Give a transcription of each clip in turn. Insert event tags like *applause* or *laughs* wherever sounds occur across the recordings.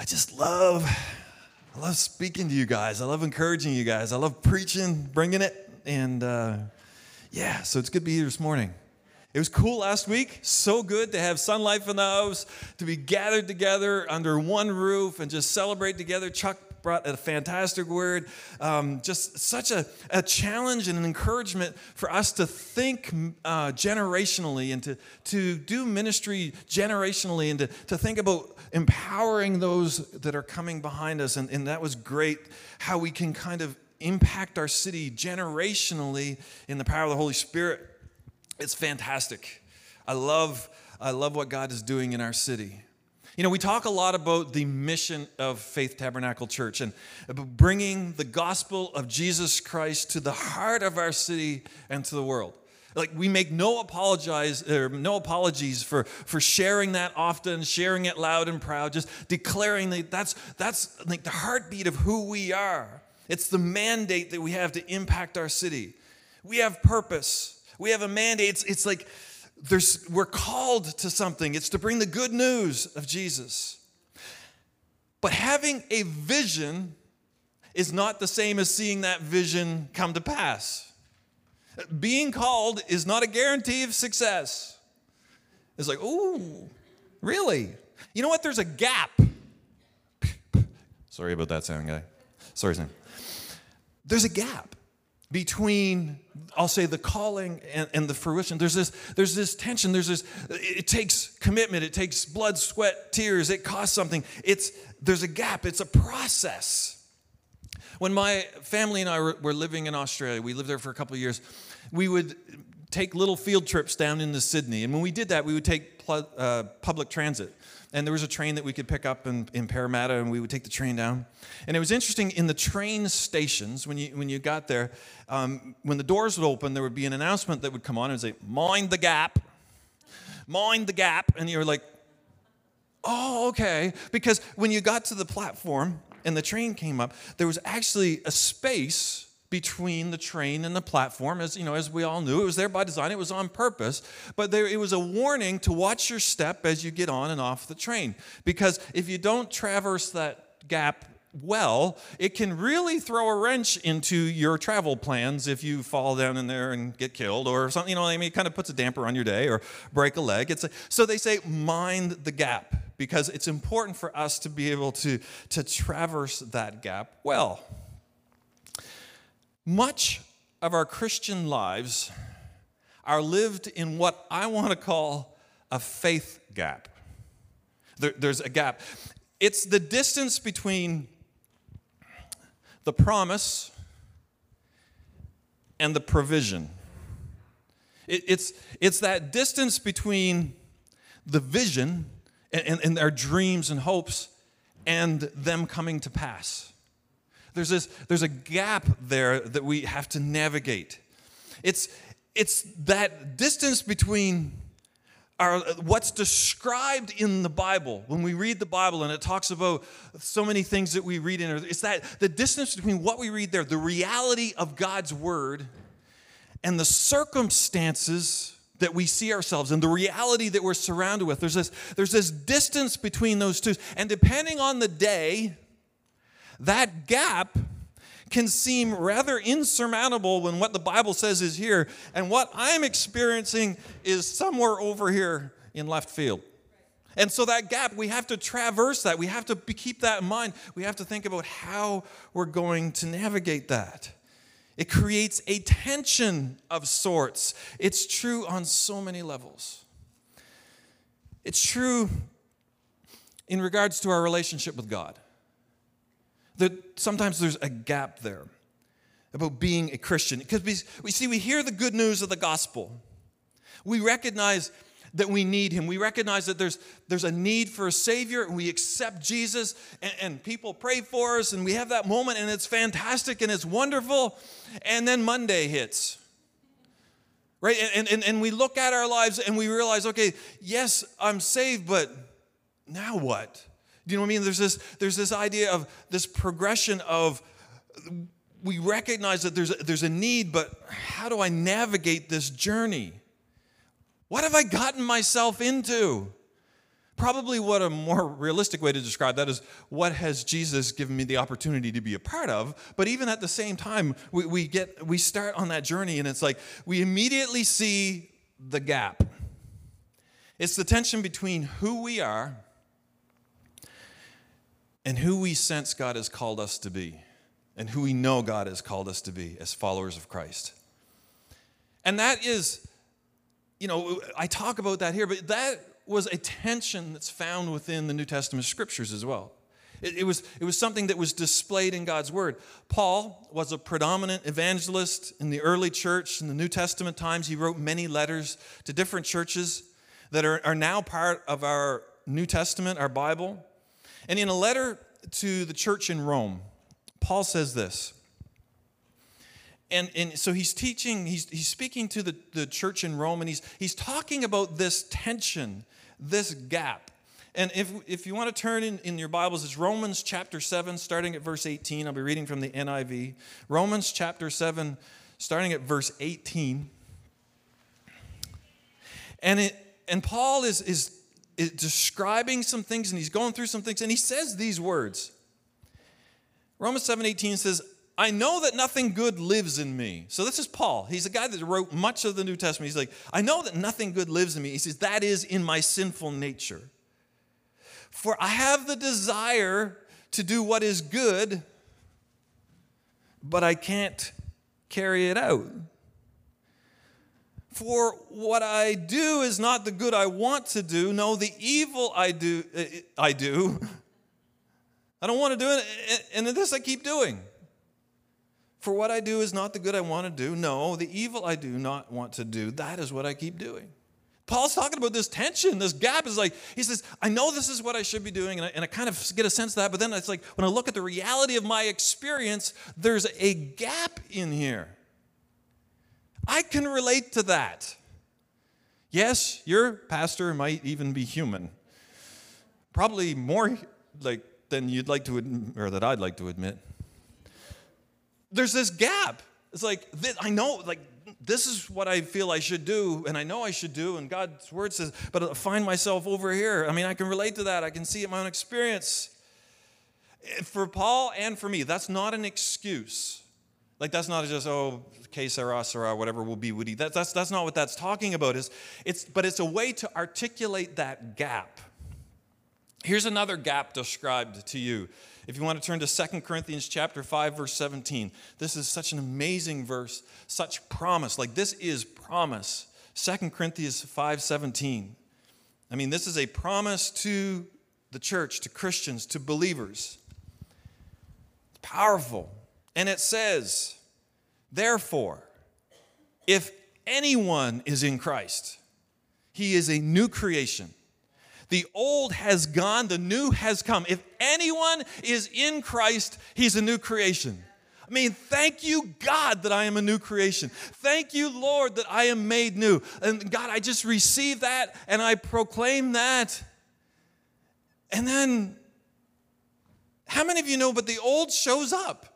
I just love, I love speaking to you guys. I love encouraging you guys. I love preaching, bringing it. And uh, yeah, so it's good to be here this morning. It was cool last week. So good to have Sun Life in the house, to be gathered together under one roof and just celebrate together. Chuck brought a fantastic word. Um, just such a, a challenge and an encouragement for us to think uh, generationally and to, to do ministry generationally and to, to think about empowering those that are coming behind us. And, and that was great how we can kind of impact our city generationally in the power of the Holy Spirit. It's fantastic. I love, I love what God is doing in our city. You know, we talk a lot about the mission of Faith Tabernacle Church and bringing the gospel of Jesus Christ to the heart of our city and to the world. Like we make no apologize or no apologies for for sharing that often, sharing it loud and proud, just declaring that that's that's like the heartbeat of who we are. It's the mandate that we have to impact our city. We have purpose. We have a mandate. It's, it's like there's, we're called to something, it's to bring the good news of Jesus. But having a vision is not the same as seeing that vision come to pass. Being called is not a guarantee of success. It's like, ooh, really? You know what? There's a gap. *laughs* Sorry about that sound guy. Sorry, Sam. There's a gap between i'll say the calling and, and, the fruition. There's this there's this tension. There's this it takes commitment. It takes blood sweat tears. It costs something. It's there's a gap. It's a process. When my family and i were living in australia we lived there for a couple of years we would take little field trips down into sydney. And when we did that we would take pl- uh, public transit and there was a train that we could pick up in, in Parramatta, and we would take the train down. And it was interesting in the train stations when you when you got there, um, when the doors would open, there would be an announcement that would come on and say, "Mind the gap, mind the gap," and you're like, "Oh, okay," because when you got to the platform and the train came up, there was actually a space between the train and the platform. As you know as we all knew it was there by design it was on purpose. But there it was a warning to watch your step as you get on and off the train. Because if you don't traverse that gap well it can really throw a wrench into your travel plans if you fall down in there and get killed or something you know i mean? It kind of puts a damper on your day or break a leg. It's a, so they say mind the gap because it's important for us to be able to to traverse that gap well much of our Christian lives are lived in what I want to call a faith gap. There, there's a gap. It's the distance between the promise and the provision. It, it's, it's that distance between the vision and, and, and our dreams and hopes and them coming to pass. There's, this, there's a gap there that we have to navigate. It's, it's that distance between our, what's described in the Bible. When we read the Bible and it talks about so many things that we read in it, it's that the distance between what we read there, the reality of God's word, and the circumstances that we see ourselves and the reality that we're surrounded with. There's this, there's this distance between those two. And depending on the day, that gap can seem rather insurmountable when what the Bible says is here, and what I'm experiencing is somewhere over here in left field. And so that gap, we have to traverse that. We have to keep that in mind. We have to think about how we're going to navigate that. It creates a tension of sorts. It's true on so many levels. It's true in regards to our relationship with God that sometimes there's a gap there about being a Christian. Because we, see, we hear the good news of the gospel. We recognize that we need him. We recognize that there's, there's a need for a Savior, and we accept Jesus, and, and people pray for us, and we have that moment, and it's fantastic and it's wonderful. And then Monday hits. Right? And, and, and we look at our lives and we realize, okay, yes, I'm saved, but now what? You know what I mean? There's this, there's this idea of this progression of we recognize that there's a, there's a need, but how do I navigate this journey? What have I gotten myself into? Probably what a more realistic way to describe that is what has Jesus given me the opportunity to be a part of? But even at the same time, we, we get we start on that journey and it's like we immediately see the gap. It's the tension between who we are and who we sense God has called us to be, and who we know God has called us to be as followers of Christ. And that is, you know, I talk about that here, but that was a tension that's found within the New Testament scriptures as well. It, it, was, it was something that was displayed in God's word. Paul was a predominant evangelist in the early church in the New Testament times. He wrote many letters to different churches that are, are now part of our New Testament, our Bible. And in a letter to the church in Rome, Paul says this. And, and so he's teaching, he's, he's speaking to the, the church in Rome, and he's, he's talking about this tension, this gap. And if, if you want to turn in, in your Bibles, it's Romans chapter 7, starting at verse 18. I'll be reading from the NIV. Romans chapter 7, starting at verse 18. And, it, and Paul is, is is describing some things and he's going through some things and he says these words. Romans 7:18 says, "I know that nothing good lives in me." So this is Paul. He's a guy that wrote much of the New Testament. He's like, "I know that nothing good lives in me." He says, "That is in my sinful nature. For I have the desire to do what is good, but I can't carry it out." For what I do is not the good I want to do. No, the evil I do, eh, I do. *laughs* I don't want to do it, and this I keep doing. For what I do is not the good I want to do. No, the evil I do not want to do. That is what I keep doing. Paul's talking about this tension, this gap is like, he says, I know this is what I should be doing, and I, and I kind of get a sense of that, but then it's like, when I look at the reality of my experience, there's a gap in here. I can relate to that. Yes, your pastor might even be human. Probably more like than you'd like to admit, or that I'd like to admit. There's this gap. It's like I know like this is what I feel I should do, and I know I should do, and God's word says, but I find myself over here. I mean, I can relate to that. I can see it in my own experience. Eh, for Paul and for me, that's not an excuse. Like that's not just oh sera whatever will be woody. That's that's that's not what that's talking about. Is it's but it's a way to articulate that gap. Here's another gap described to you. If you want to turn to 2 Corinthians chapter 5 verse 17. This is such an amazing verse, such promise. Like this is promise. 2 Corinthians 5:17. I mean, this is a promise to the church, to Christians, to believers. It's powerful. And it says, Therefore, if anyone is in Christ, he is a new creation. The old has gone, the new has come. If anyone is in Christ, he's a new creation. I mean, thank you, God, that I am a new creation. Thank you, Lord, that I am made new. And God, I just receive that and I proclaim that. And then, how many of you know, but the old shows up?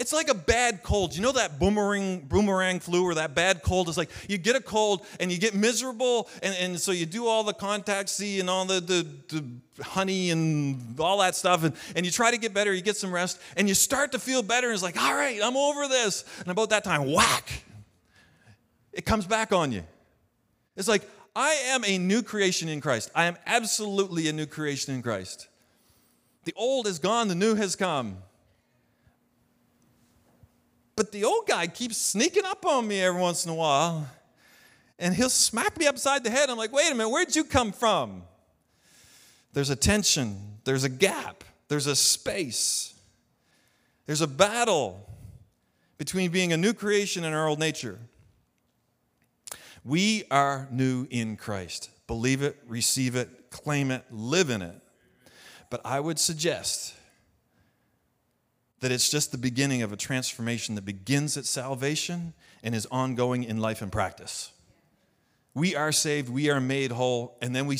It's like a bad cold. You know that boomerang, boomerang flu or that bad cold is like you get a cold and you get miserable, and, and so you do all the contact C and all the, the, the honey and all that stuff, and, and you try to get better, you get some rest, and you start to feel better, and it's like, all right, I'm over this. And about that time, whack, it comes back on you. It's like, I am a new creation in Christ. I am absolutely a new creation in Christ. The old is gone, the new has come. But the old guy keeps sneaking up on me every once in a while. And he'll smack me upside the head. I'm like, wait a minute, where'd you come from? There's a tension, there's a gap, there's a space, there's a battle between being a new creation and our old nature. We are new in Christ. Believe it, receive it, claim it, live in it. But I would suggest that it's just the beginning of a transformation that begins at salvation and is ongoing in life and practice. We are saved, we are made whole, and then we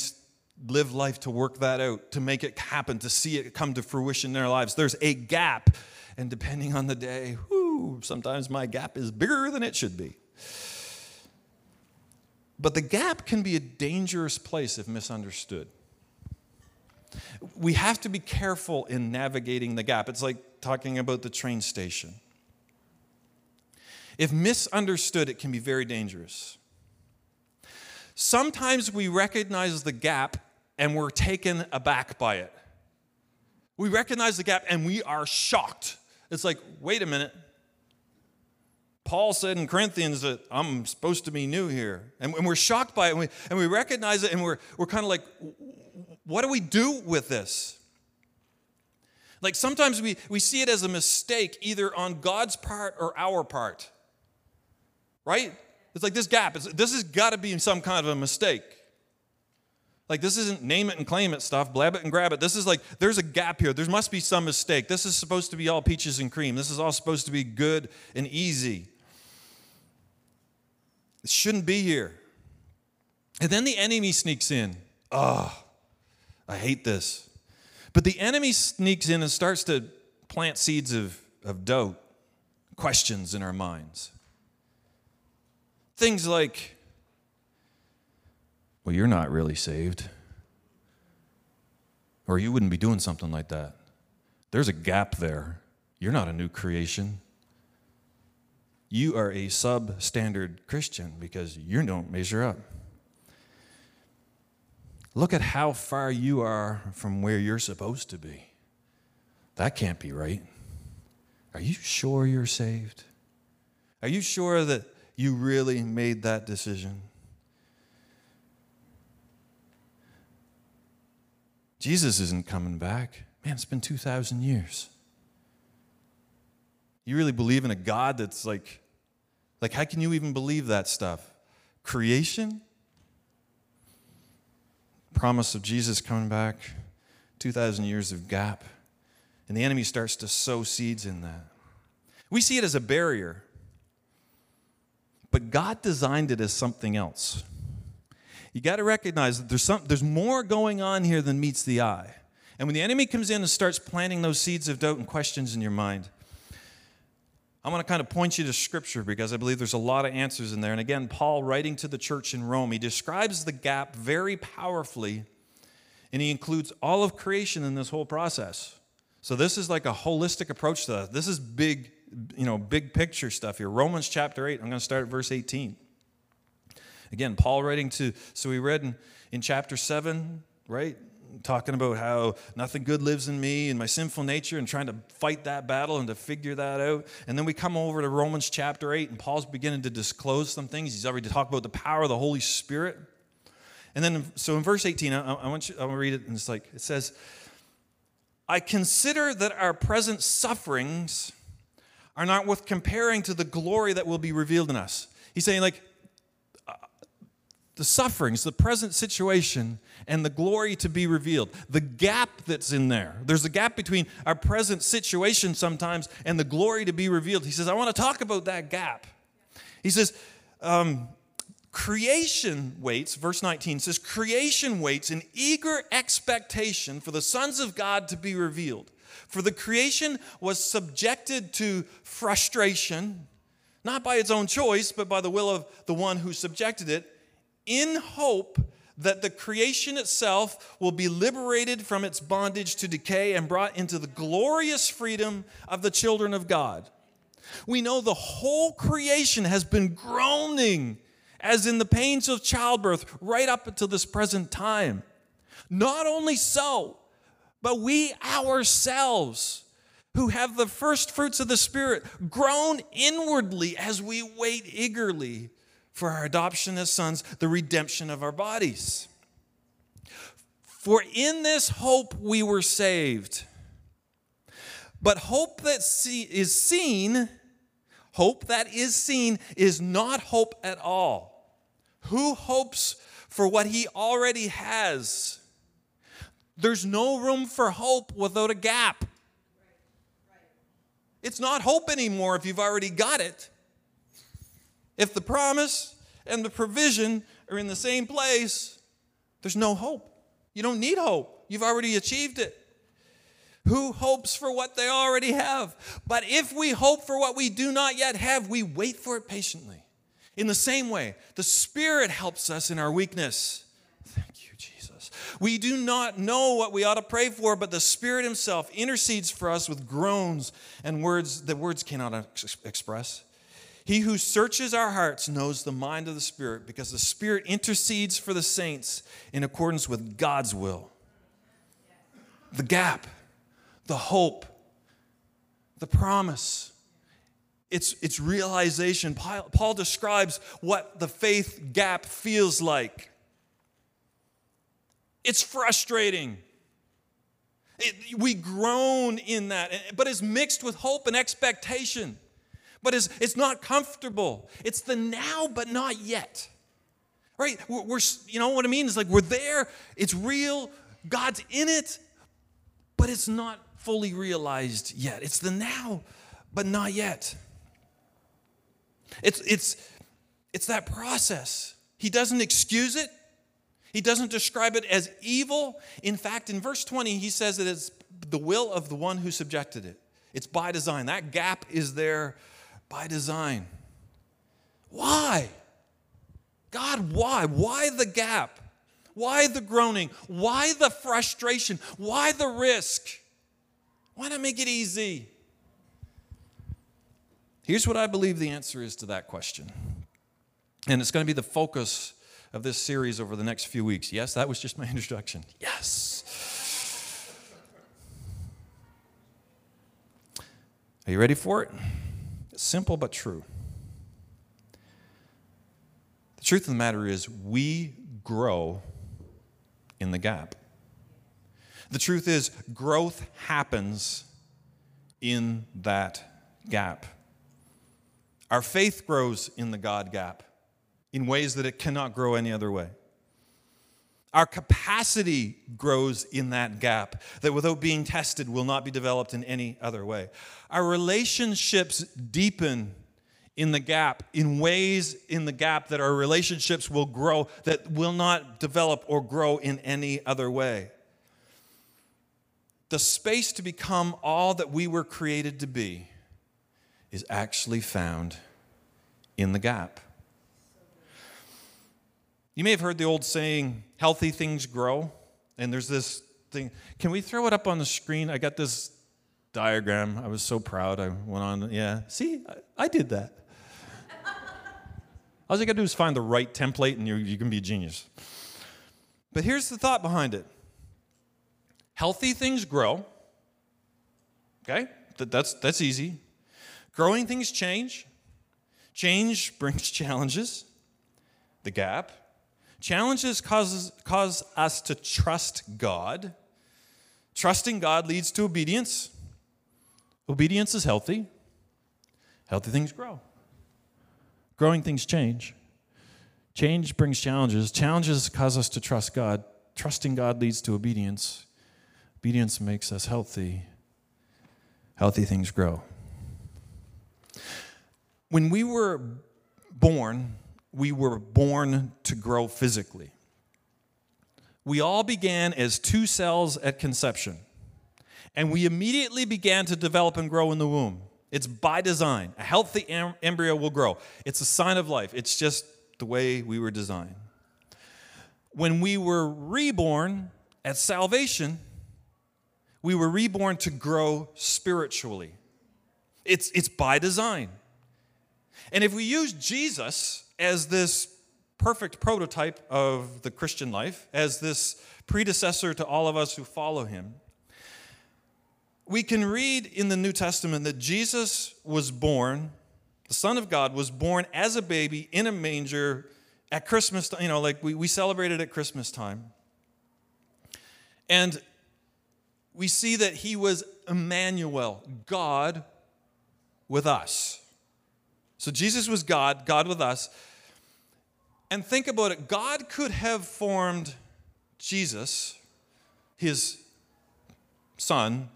live life to work that out, to make it happen, to see it come to fruition in our lives. There's a gap, and depending on the day, whoo, sometimes my gap is bigger than it should be. But the gap can be a dangerous place if misunderstood. We have to be careful in navigating the gap. It's like talking about the train station. If misunderstood, it can be very dangerous. Sometimes we recognize the gap and we're taken aback by it. We recognize the gap and we are shocked. It's like, wait a minute. Paul said in Corinthians that I'm supposed to be new here. And, we're shocked by it and we, and we recognize it and we're, we're kind of like, what do we do with this? Like sometimes we, we see it as a mistake either on God's part or our part. Right? It's like this gap. It's, this has got to be some kind of a mistake. Like this isn't name it and claim it stuff, blab it and grab it. This is like there's a gap here. There must be some mistake. This is supposed to be all peaches and cream. This is all supposed to be good and easy. It shouldn't be here. And then the enemy sneaks in. Oh, I hate this. But the enemy sneaks in and starts to plant seeds of, of doubt, questions in our minds. Things like, well, you're not really saved. Or you wouldn't be doing something like that. There's a gap there. You're not a new creation. You are a substandard Christian because you don't measure up. Look at how far you are from where you're supposed to be. That can't be right. Are you sure you're saved? Are you sure that you really made that decision? Jesus isn't coming back. Man, it's been 2,000 years. You really believe in a God that's like, like, how can you even believe that stuff? Creation? Promise of Jesus coming back, 2,000 years of gap. And the enemy starts to sow seeds in that. We see it as a barrier, but God designed it as something else you got to recognize that there's, some, there's more going on here than meets the eye. And when the enemy comes in and starts planting those seeds of doubt and questions in your mind, I want to kind of point you to scripture because I believe there's a lot of answers in there. And again, Paul, writing to the church in Rome, he describes the gap very powerfully, and he includes all of creation in this whole process. So this is like a holistic approach to that. This is big, you know, big picture stuff here. Romans chapter 8, I'm going to start at verse 18. Again, Paul writing to, so we read in, in chapter 7, right? Talking about how nothing good lives in me and my sinful nature and trying to fight that battle and to figure that out. And then we come over to Romans chapter 8, and Paul's beginning to disclose some things. He's already talked about the power of the Holy Spirit. And then, so in verse 18, I, I want you, I want to read it, and it's like, it says, I consider that our present sufferings are not worth comparing to the glory that will be revealed in us. He's saying, like, the sufferings, the present situation, and the glory to be revealed. The gap that's in there. There's a gap between our present situation sometimes and the glory to be revealed. He says, I want to talk about that gap. He says, um, creation waits, verse 19 says, creation waits in eager expectation for the sons of God to be revealed. For the creation was subjected to frustration, not by its own choice, but by the will of the one who subjected it in hope that the creation itself will be liberated from its bondage to decay and brought into the glorious freedom of the children of God. We know the whole creation has been groaning as in the pains of childbirth right up until this present time. Not only so, but we ourselves who have the first fruits of the Spirit groan inwardly as we wait eagerly for our adoption as sons, the redemption of our bodies. For in this hope we were saved. But hope that see, is seen, hope that is seen, is not hope at all. Who hopes for what he already has? There's no room for hope without a gap. It's not hope anymore if you've already got it. If the promise and the provision are in the same place, there's no hope. You don't need hope. You've already achieved it. Who hopes for what they already have? But if we hope for what we do not yet have, we wait for it patiently. In the same way, the Spirit helps us in our weakness. Thank you, Jesus. We do not know what we ought to pray for, but the Spirit Himself intercedes for us with groans and words that words cannot ex- express. He who searches our hearts knows the mind of the Spirit because the Spirit intercedes for the saints in accordance with God's will. The gap, the hope, the promise. It's, it's realization. Paul describes what the faith gap feels like. It's frustrating. It, we groan in that, but it's mixed with hope and expectation. But it's, it's not comfortable. It's the now, but not yet. Right? We're, we're, you know what I mean? It's like we're there, it's real, God's in it, but it's not fully realized yet. It's the now, but not yet. It's, it's, it's that process. He doesn't excuse it, he doesn't describe it as evil. In fact, in verse 20, he says that it is the will of the one who subjected it. It's by design. That gap is there by design. Why? God, why? Why the gap? Why the groaning? Why the frustration? Why the risk? Why not make it easy? Here's what I believe the answer is to that question. And it's going to be the focus of this series over the next few weeks. Yes, that was just my *laughs* introduction. Yes. Are you ready for it? Simple but true. The truth of the matter is, we grow in the gap. The truth is, growth happens in that gap. Our faith grows in the God gap in ways that it cannot grow any other way. Our capacity grows in that gap that without being tested will not be developed in any other way. Our relationships deepen in the gap, in ways in the gap that our relationships will grow, that will not develop or grow in any other way the space to become all that we were created to be is actually found in the gap. You may have heard the old saying, healthy things grow. And there's this thing. Can we throw it up on the screen? I got this diagram. I was so proud. I went on, yeah. See, I, I did that. *laughs* All you got to do is find the right template and you, you can be a genius. But here's the thought behind it Healthy things grow. Okay? That's, that's easy. Growing things change. Change *laughs* brings challenges. The gap. Challenges causes, cause us to trust God. Trusting God leads to obedience. Obedience is healthy. Healthy things grow. Growing things change. Change brings challenges. Challenges cause us to trust God. Trusting God leads to obedience. Obedience makes us healthy. Healthy things grow. When we were born, we were born to grow physically. We all began as two cells at conception, and we immediately began to develop and grow in the womb. It's by design. A healthy em- embryo will grow. It's a sign of life. It's just the way we were designed. When we were reborn at salvation, we were reborn to grow spiritually. It's, it's by design. And if we use Jesus as this perfect prototype of the Christian life, as this predecessor to all of us who follow him, we can read in the New Testament that Jesus was born, the Son of God was born as a baby in a manger at Christmas, you know, like we, we celebrated at Christmas time. And we see that he was Emmanuel, God with us. So Jesus was God, God with us. And think about it God could have formed Jesus, his son,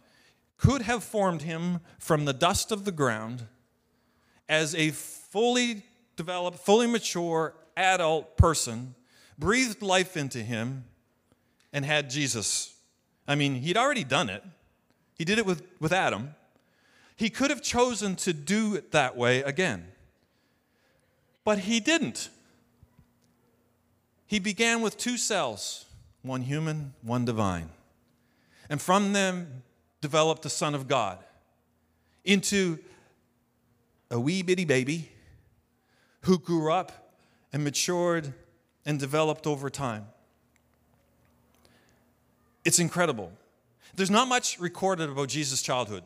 could have formed him from the dust of the ground as a fully developed, fully mature adult person, breathed life into him, and had Jesus I mean, he'd already done it, he did it with, with Adam. He could have chosen to do it that way again. But he didn't. He began with two cells, one human, one divine. And from them developed the Son of God into a wee bitty baby who grew up and matured and developed over time. It's incredible. There's not much recorded about Jesus' childhood.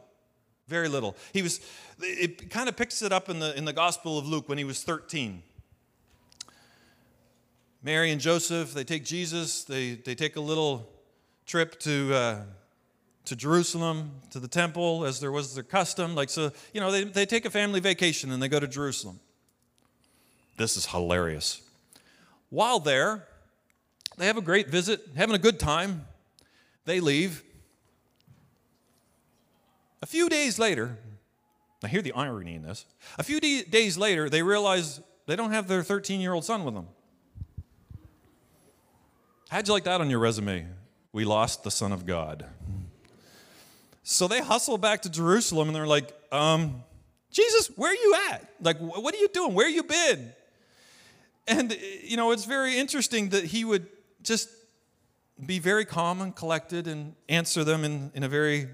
Very little. He was, it kind of picks it up in the, in the Gospel of Luke when he was 13. Mary and Joseph, they take Jesus, they, they take a little trip to, uh, to Jerusalem, to the temple, as there was their custom. Like, so, you know, they, they take a family vacation and they go to Jerusalem. This is hilarious. While there, they have a great visit, having a good time. They leave. A few days later, I hear the irony in this. A few days later, they realize they don't have their 13 year old son with them. How'd you like that on your resume? We lost the Son of God. So they hustle back to Jerusalem and they're like, um, Jesus, where are you at? Like, what are you doing? Where you been? And, you know, it's very interesting that he would just be very calm and collected and answer them in, in a very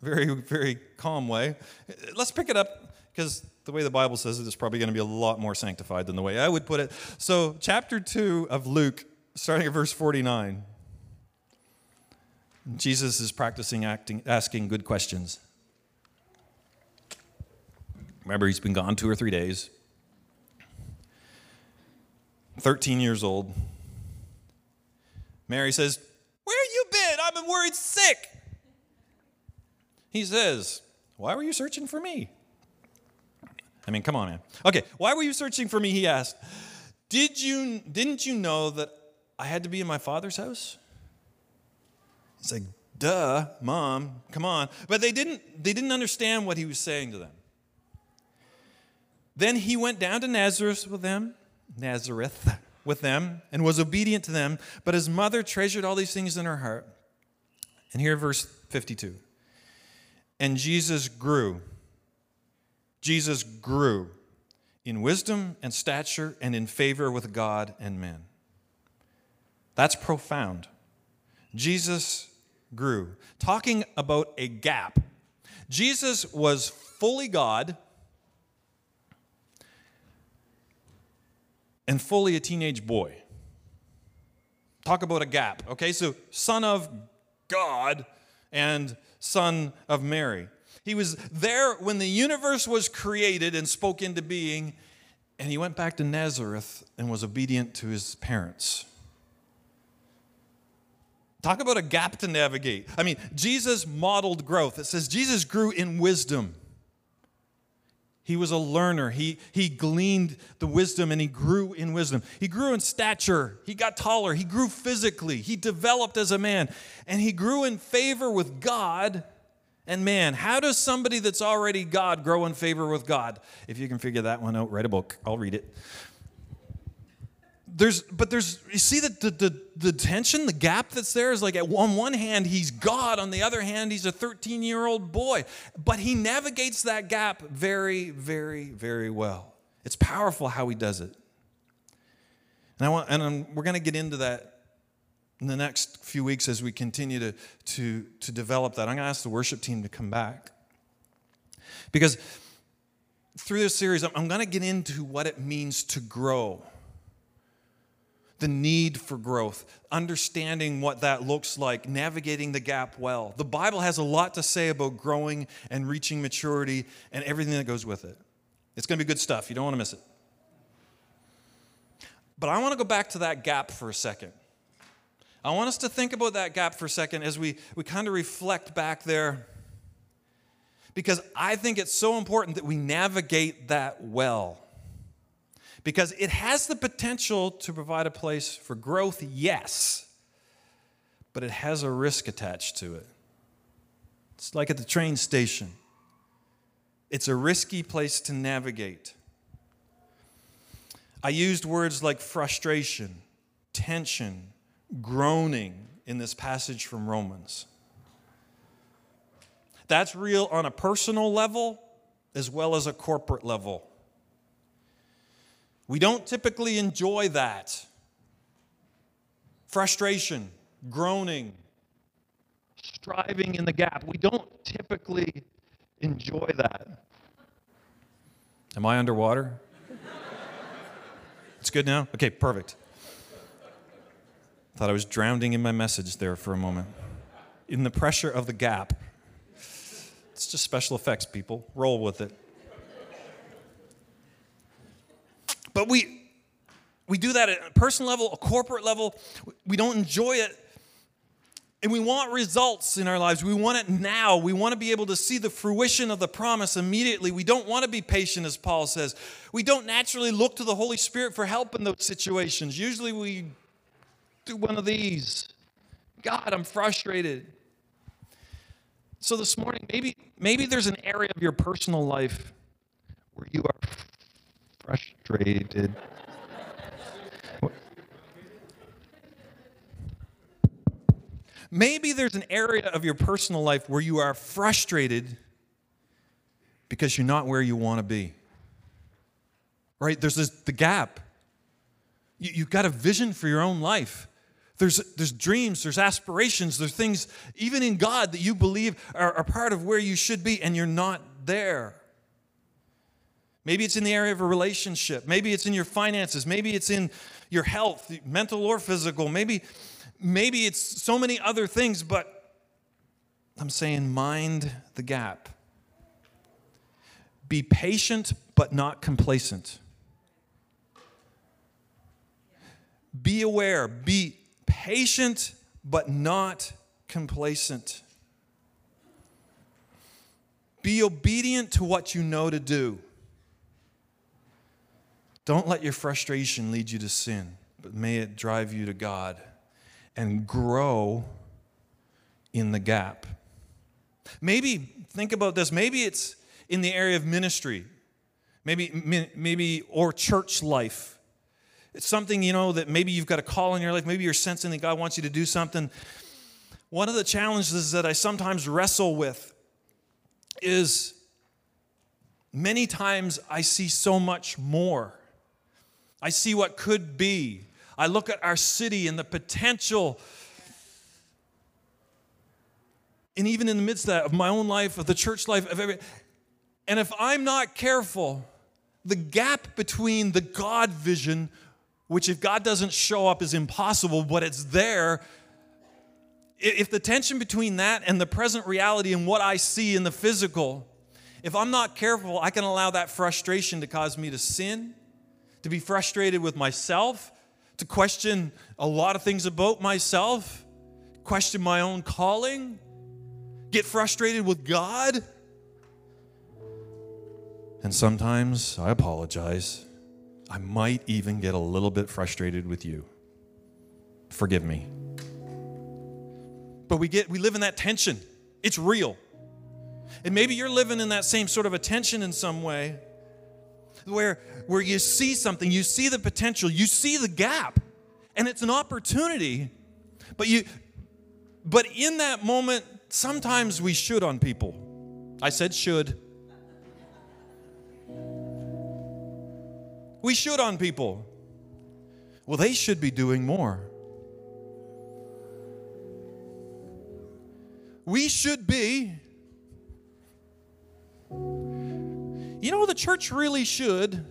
very, very calm way. Let's pick it up because the way the Bible says it is probably going to be a lot more sanctified than the way I would put it. So, chapter 2 of Luke, starting at verse 49. Jesus is practicing acting, asking good questions. Remember, he's been gone two or three days. 13 years old. Mary says, Where you been? I've been worried sick. He says, Why were you searching for me? I mean, come on, man. Okay, why were you searching for me? He asked. Did you, didn't you know that I had to be in my father's house? He's like, duh, mom, come on. But they didn't, they didn't understand what he was saying to them. Then he went down to Nazareth with them, Nazareth with them, and was obedient to them. But his mother treasured all these things in her heart. And here, verse 52. And Jesus grew. Jesus grew in wisdom and stature and in favor with God and men. That's profound. Jesus grew. Talking about a gap. Jesus was fully God and fully a teenage boy. Talk about a gap. Okay, so son of God and son of Mary. He was there when the universe was created and spoke into being, and he went back to Nazareth and was obedient to his parents. Talk about a gap to navigate. I mean, Jesus modeled growth. It says Jesus grew in wisdom. He was a learner. He, he gleaned the wisdom and he grew in wisdom. He grew in stature. He got taller. He grew physically. He developed as a man. And he grew in favor with God and man. How does somebody that's already God grow in favor with God? If you can figure that one out, write a book. I'll read it there's but there's you see that the, the, the tension the gap that's there is like at one, one hand he's god on the other hand he's a 13 year old boy. But he navigates that gap very very very well. It's powerful how he does it. And i want and I'm, we're going to get into that in the next few weeks as we continue to to to develop that. I'm going to ask the worship team to come back. Because through this series i'm, I'm going to get into what it means to grow the need for growth, understanding what that looks like, navigating the gap well. The Bible has a lot to say about growing and reaching maturity and everything that goes with it. It's going to be good stuff. You don't want to miss it. But I want to go back to that gap for a second. I want us to think about that gap for a second as we, we kind of reflect back there. Because I think it's so important that we navigate that well because it has the potential to provide a place for growth, yes, but it has a risk attached to it. It's like at the train station, it's a risky place to navigate. I used words like frustration, tension, groaning in this passage from Romans. That's real on a personal level as well as a corporate level. We don't typically enjoy that. Frustration, groaning, striving in the gap. We don't typically enjoy that. Am I underwater? *laughs* it's good now? Okay, perfect. Thought I was drowning in my message there for a moment. In the pressure of the gap. It's just special effects, people. Roll with it. But we we do that at a personal level, a corporate level. We don't enjoy it. And we want results in our lives. We want it now. We want to be able to see the fruition of the promise immediately. We don't want to be patient, as Paul says. We don't naturally look to the Holy Spirit for help in those situations. Usually we do one of these God, I'm frustrated. So this morning, maybe, maybe there's an area of your personal life where you are frustrated. Maybe there's an area of your personal life where you are frustrated because you're not where you want to be. Right? There's this, the gap. You, you've got a vision for your own life. There's, there's dreams, there's aspirations, there's things, even in God, that you believe are, are part of where you should be, and you're not there. Maybe it's in the area of a relationship. Maybe it's in your finances. Maybe it's in your health, mental or physical. Maybe, maybe it's so many other things, but I'm saying mind the gap. Be patient, but not complacent. Be aware, be patient, but not complacent. Be obedient to what you know to do. Don't let your frustration lead you to sin, but may it drive you to God and grow in the gap. Maybe think about this. Maybe it's in the area of ministry, maybe, maybe or church life. It's something, you know, that maybe you've got a call in your life. Maybe you're sensing that God wants you to do something. One of the challenges that I sometimes wrestle with is many times I see so much more. I see what could be. I look at our city and the potential. And even in the midst of that, of my own life, of the church life, of every, and if I'm not careful, the gap between the God vision which if God doesn't show up is impossible, but it's there. If the tension between that and the present reality and what I see in the physical, if I'm not careful, I can allow that frustration to cause me to sin, to be frustrated with myself, to question a lot of things about myself, question my own calling, get frustrated with God. And sometimes I apologize. I might even get a little bit frustrated with you. Forgive me. But we get we live in that tension. It's real. And maybe you're living in that same sort of a tension in some way where where you see something, you see the potential, you see the gap, and it's an opportunity. But you but in that moment, sometimes we should on people. I said should. We should on people. Well, they should be doing more. We should be. You know, the church really should.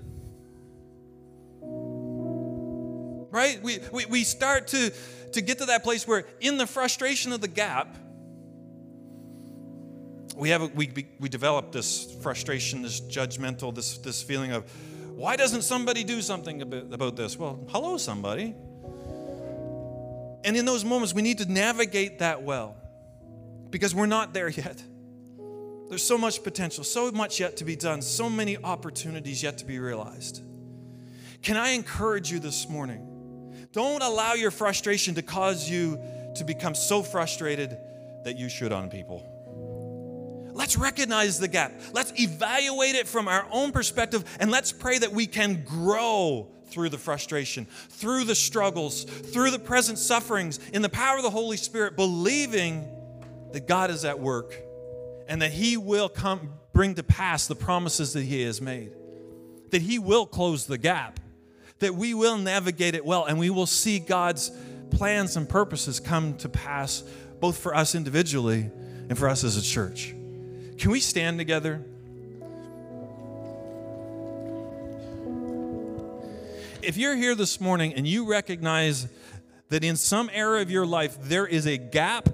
Right? We, we, we start to, to get to that place where, in the frustration of the gap, we have a, we, we develop this frustration, this judgmental, this, this feeling of, why doesn't somebody do something about this? Well, hello, somebody. And in those moments, we need to navigate that well because we're not there yet. There's so much potential, so much yet to be done, so many opportunities yet to be realized. Can I encourage you this morning? Don't allow your frustration to cause you to become so frustrated that you should on people. Let's recognize the gap. Let's evaluate it from our own perspective, and let's pray that we can grow through the frustration, through the struggles, through the present sufferings, in the power of the Holy Spirit, believing that God is at work and that He will come bring to pass the promises that He has made, that He will close the gap, that we will navigate it well and we will see God's plans and purposes come to pass, both for us individually and for us as a church. Can we stand together? If you're here this morning and you recognize that in some area of your life there is a gap,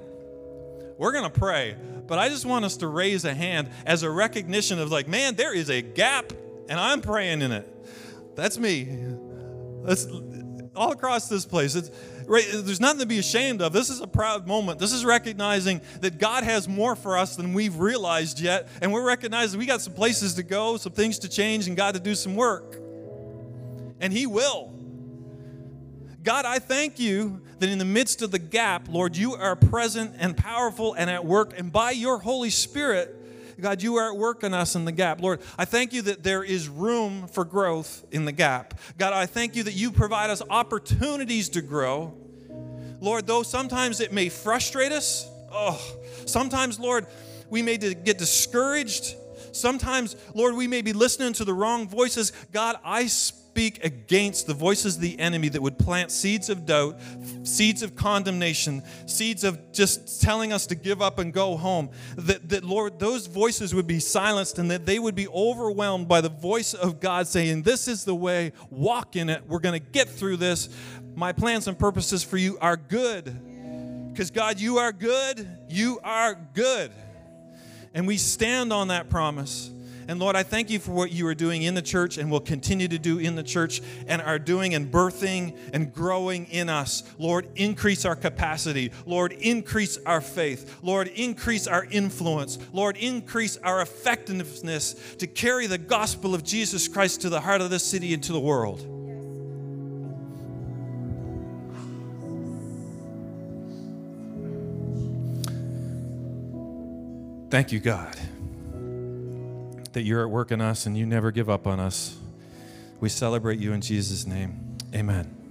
we're going to pray. But I just want us to raise a hand as a recognition of, like, man, there is a gap and I'm praying in it. That's me. That's all across this place. It's, right, there's nothing to be ashamed of. This is a proud moment. This is recognizing that God has more for us than we've realized yet. And we're recognizing we got some places to go, some things to change, and God to do some work and He will. God, I thank you that in the midst of the gap, Lord, you are present and powerful and at work, and by your Holy Spirit, God, you are at work in us in the gap. Lord, I thank you that there is room for growth in the gap. God, I thank you that you provide us opportunities to grow. Lord, though sometimes it may frustrate us, oh, sometimes, Lord, we may get discouraged. Sometimes, Lord, we may be listening to the wrong voices. God, I speak speak against the voices of the enemy that would plant seeds of doubt, seeds of condemnation, seeds of just telling us to give up and go home. That, that, Lord, those voices would be silenced and that they would be overwhelmed by the voice of God saying, This is the way, walk in it. We're going to get through this. My plans and purposes for you are good. Because, God, you are good. You are good. And we stand on that promise. And Lord, I thank you for what you are doing in the church and will continue to do in the church and are doing and birthing and growing in us. Lord, increase our capacity. Lord, increase our faith. Lord, increase our influence. Lord, increase our effectiveness to carry the gospel of Jesus Christ to the heart of this city and to the world. Thank you, God that you're at work in us and you never give up on us. We celebrate you in Jesus' name. Amen.